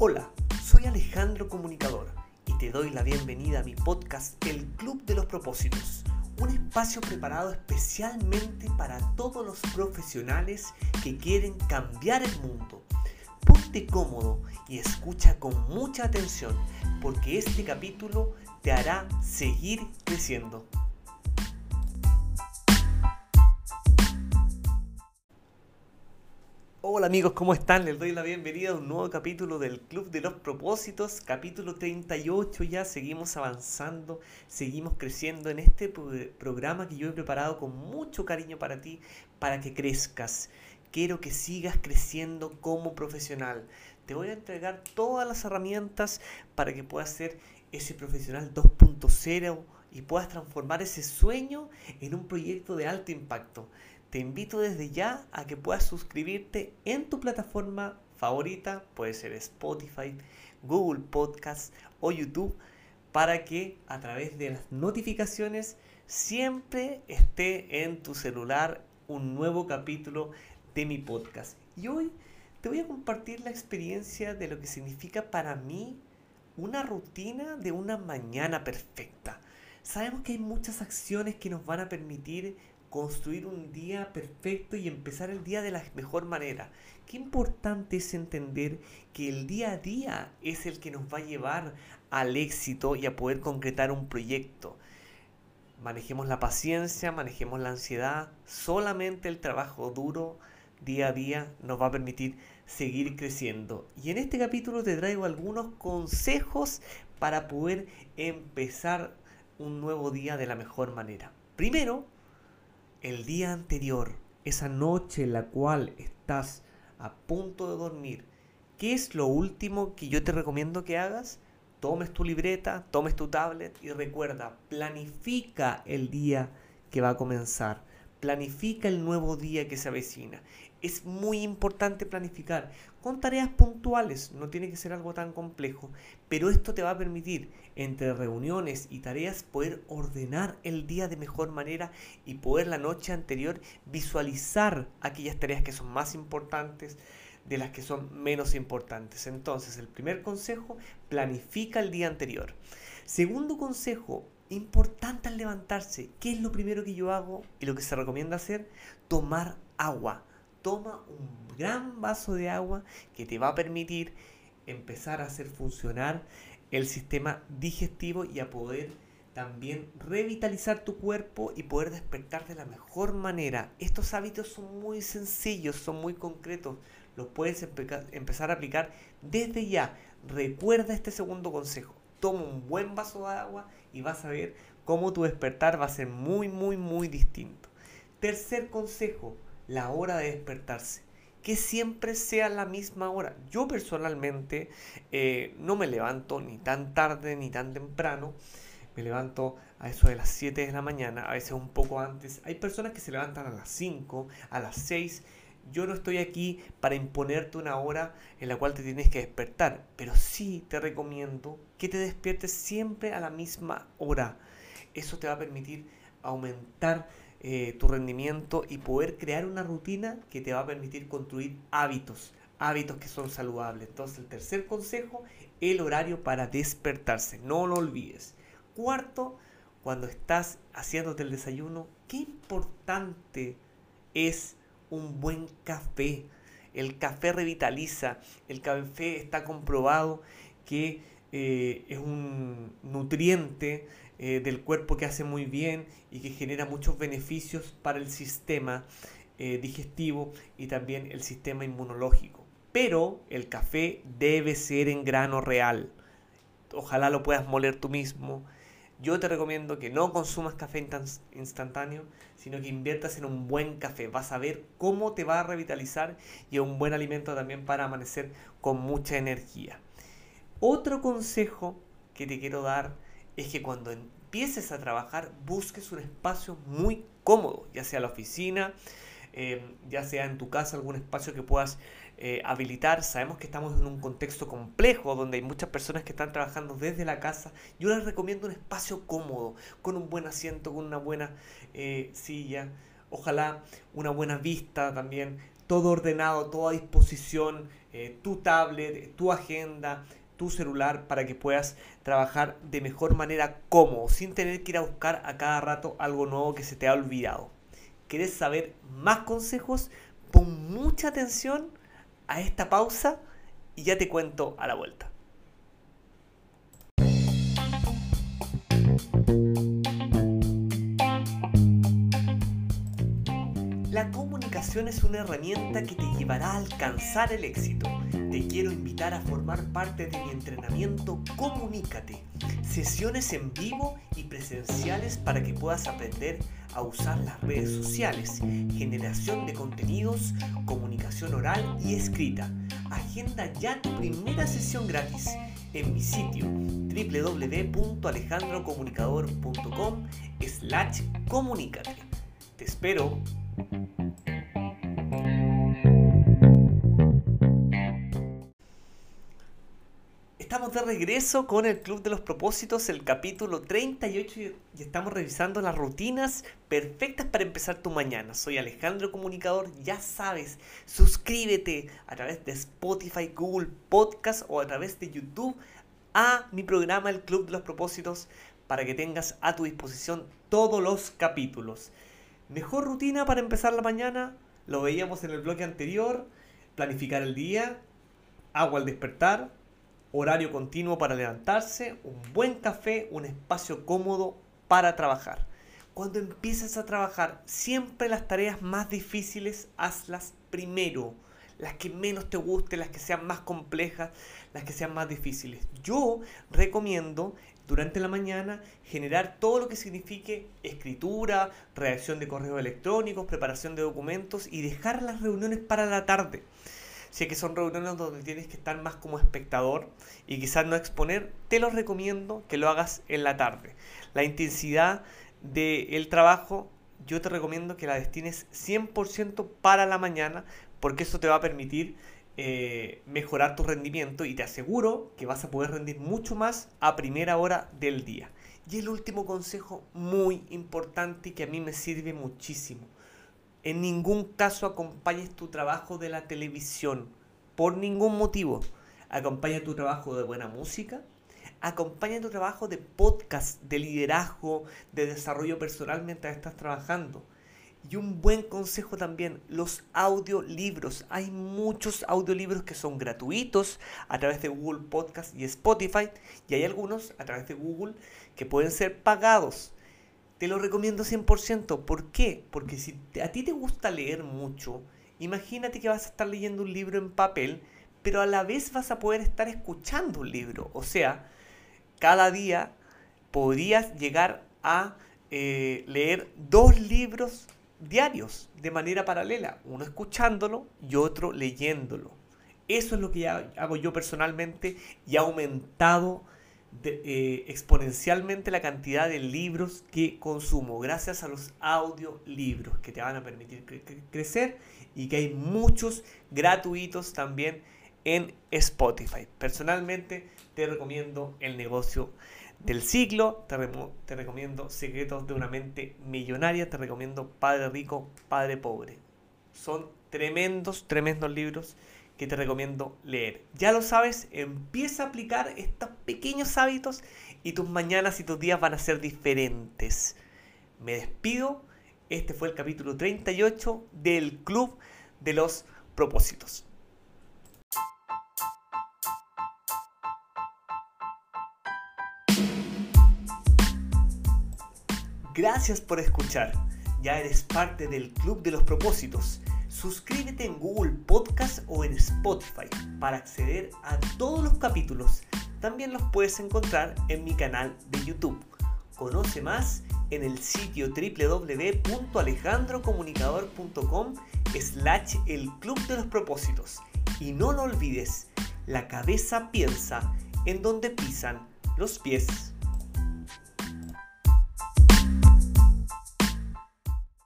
Hola, soy Alejandro Comunicador y te doy la bienvenida a mi podcast El Club de los Propósitos, un espacio preparado especialmente para todos los profesionales que quieren cambiar el mundo. Ponte cómodo y escucha con mucha atención porque este capítulo te hará seguir creciendo. Hola amigos, ¿cómo están? Les doy la bienvenida a un nuevo capítulo del Club de los Propósitos, capítulo 38 ya, seguimos avanzando, seguimos creciendo en este programa que yo he preparado con mucho cariño para ti, para que crezcas. Quiero que sigas creciendo como profesional. Te voy a entregar todas las herramientas para que puedas ser ese profesional 2.0 y puedas transformar ese sueño en un proyecto de alto impacto te invito desde ya a que puedas suscribirte en tu plataforma favorita, puede ser Spotify, Google Podcast o YouTube, para que a través de las notificaciones siempre esté en tu celular un nuevo capítulo de mi podcast. Y hoy te voy a compartir la experiencia de lo que significa para mí una rutina de una mañana perfecta. Sabemos que hay muchas acciones que nos van a permitir construir un día perfecto y empezar el día de la mejor manera. Qué importante es entender que el día a día es el que nos va a llevar al éxito y a poder concretar un proyecto. Manejemos la paciencia, manejemos la ansiedad. Solamente el trabajo duro día a día nos va a permitir seguir creciendo. Y en este capítulo te traigo algunos consejos para poder empezar un nuevo día de la mejor manera. Primero, el día anterior, esa noche en la cual estás a punto de dormir, ¿qué es lo último que yo te recomiendo que hagas? Tomes tu libreta, tomes tu tablet y recuerda, planifica el día que va a comenzar. Planifica el nuevo día que se avecina. Es muy importante planificar con tareas puntuales, no tiene que ser algo tan complejo, pero esto te va a permitir entre reuniones y tareas poder ordenar el día de mejor manera y poder la noche anterior visualizar aquellas tareas que son más importantes de las que son menos importantes. Entonces, el primer consejo, planifica el día anterior. Segundo consejo, importante al levantarse. ¿Qué es lo primero que yo hago y lo que se recomienda hacer? Tomar agua. Toma un gran vaso de agua que te va a permitir empezar a hacer funcionar el sistema digestivo y a poder también revitalizar tu cuerpo y poder despertar de la mejor manera. Estos hábitos son muy sencillos, son muy concretos. Los puedes empezar a aplicar desde ya. Recuerda este segundo consejo. Toma un buen vaso de agua y vas a ver cómo tu despertar va a ser muy, muy, muy distinto. Tercer consejo, la hora de despertarse. Que siempre sea la misma hora. Yo personalmente eh, no me levanto ni tan tarde ni tan temprano. Me levanto a eso de las 7 de la mañana, a veces un poco antes. Hay personas que se levantan a las 5, a las 6 yo no estoy aquí para imponerte una hora en la cual te tienes que despertar, pero sí te recomiendo que te despiertes siempre a la misma hora. Eso te va a permitir aumentar eh, tu rendimiento y poder crear una rutina que te va a permitir construir hábitos, hábitos que son saludables. Entonces el tercer consejo, el horario para despertarse, no lo olvides. Cuarto, cuando estás haciéndote el desayuno, qué importante es un buen café. El café revitaliza, el café está comprobado que eh, es un nutriente eh, del cuerpo que hace muy bien y que genera muchos beneficios para el sistema eh, digestivo y también el sistema inmunológico. Pero el café debe ser en grano real. Ojalá lo puedas moler tú mismo yo te recomiendo que no consumas café instantáneo, sino que inviertas en un buen café. Vas a ver cómo te va a revitalizar y es un buen alimento también para amanecer con mucha energía. Otro consejo que te quiero dar es que cuando empieces a trabajar busques un espacio muy cómodo, ya sea la oficina, eh, ya sea en tu casa algún espacio que puedas eh, habilitar. Sabemos que estamos en un contexto complejo donde hay muchas personas que están trabajando desde la casa. Yo les recomiendo un espacio cómodo, con un buen asiento, con una buena eh, silla, ojalá una buena vista también, todo ordenado, toda disposición, eh, tu tablet, tu agenda, tu celular para que puedas trabajar de mejor manera cómodo, sin tener que ir a buscar a cada rato algo nuevo que se te ha olvidado. ¿Quieres saber más consejos? Pon mucha atención a esta pausa y ya te cuento a la vuelta. La comunicación es una herramienta que te llevará a alcanzar el éxito. Te quiero invitar a formar parte de mi entrenamiento Comunícate. Sesiones en vivo y presenciales para que puedas aprender a usar las redes sociales, generación de contenidos, comunicación oral y escrita. Agenda ya tu primera sesión gratis en mi sitio www.alejandrocomunicador.com slash comunícate. Te espero. Estamos de regreso con el Club de los Propósitos, el capítulo 38 y estamos revisando las rutinas perfectas para empezar tu mañana. Soy Alejandro Comunicador, ya sabes, suscríbete a través de Spotify, Google Podcast o a través de YouTube a mi programa El Club de los Propósitos para que tengas a tu disposición todos los capítulos. Mejor rutina para empezar la mañana, lo veíamos en el bloque anterior, planificar el día, agua al despertar, horario continuo para levantarse, un buen café, un espacio cómodo para trabajar. Cuando empieces a trabajar, siempre las tareas más difíciles hazlas primero. Las que menos te gusten, las que sean más complejas, las que sean más difíciles. Yo recomiendo durante la mañana generar todo lo que signifique escritura, redacción de correos electrónicos, preparación de documentos y dejar las reuniones para la tarde. Si es que son reuniones donde tienes que estar más como espectador y quizás no exponer, te lo recomiendo que lo hagas en la tarde. La intensidad del trabajo yo te recomiendo que la destines 100% para la mañana porque eso te va a permitir eh, mejorar tu rendimiento y te aseguro que vas a poder rendir mucho más a primera hora del día. Y el último consejo muy importante que a mí me sirve muchísimo. En ningún caso acompañes tu trabajo de la televisión, por ningún motivo. Acompaña tu trabajo de buena música, acompaña tu trabajo de podcast, de liderazgo, de desarrollo personal mientras estás trabajando y un buen consejo también, los audiolibros. Hay muchos audiolibros que son gratuitos a través de Google Podcast y Spotify. Y hay algunos a través de Google que pueden ser pagados. Te lo recomiendo 100%. ¿Por qué? Porque si a ti te gusta leer mucho, imagínate que vas a estar leyendo un libro en papel, pero a la vez vas a poder estar escuchando un libro. O sea, cada día podrías llegar a eh, leer dos libros diarios de manera paralela, uno escuchándolo y otro leyéndolo. Eso es lo que hago yo personalmente y ha aumentado eh, exponencialmente la cantidad de libros que consumo gracias a los audiolibros que te van a permitir crecer y que hay muchos gratuitos también en Spotify. Personalmente te recomiendo el negocio del siglo. Te, recomiendo Secretos de una mente millonaria. Te recomiendo Padre Rico, Padre Pobre. Son tremendos, tremendos libros que te recomiendo leer. Ya lo sabes, empieza a aplicar estos pequeños hábitos y tus mañanas y tus días van a ser diferentes. Me despido. Este fue el capítulo 38 del Club de los Propósitos. Gracias por escuchar. Ya eres parte del Club de los Propósitos. Suscríbete en Google Podcast o en Spotify para acceder a todos los capítulos. También los puedes encontrar en mi canal de YouTube. Conoce más en el sitio www.alejandrocomunicador.com slash el Club de los Propósitos. Y no lo olvides, la cabeza piensa en donde pisan los pies.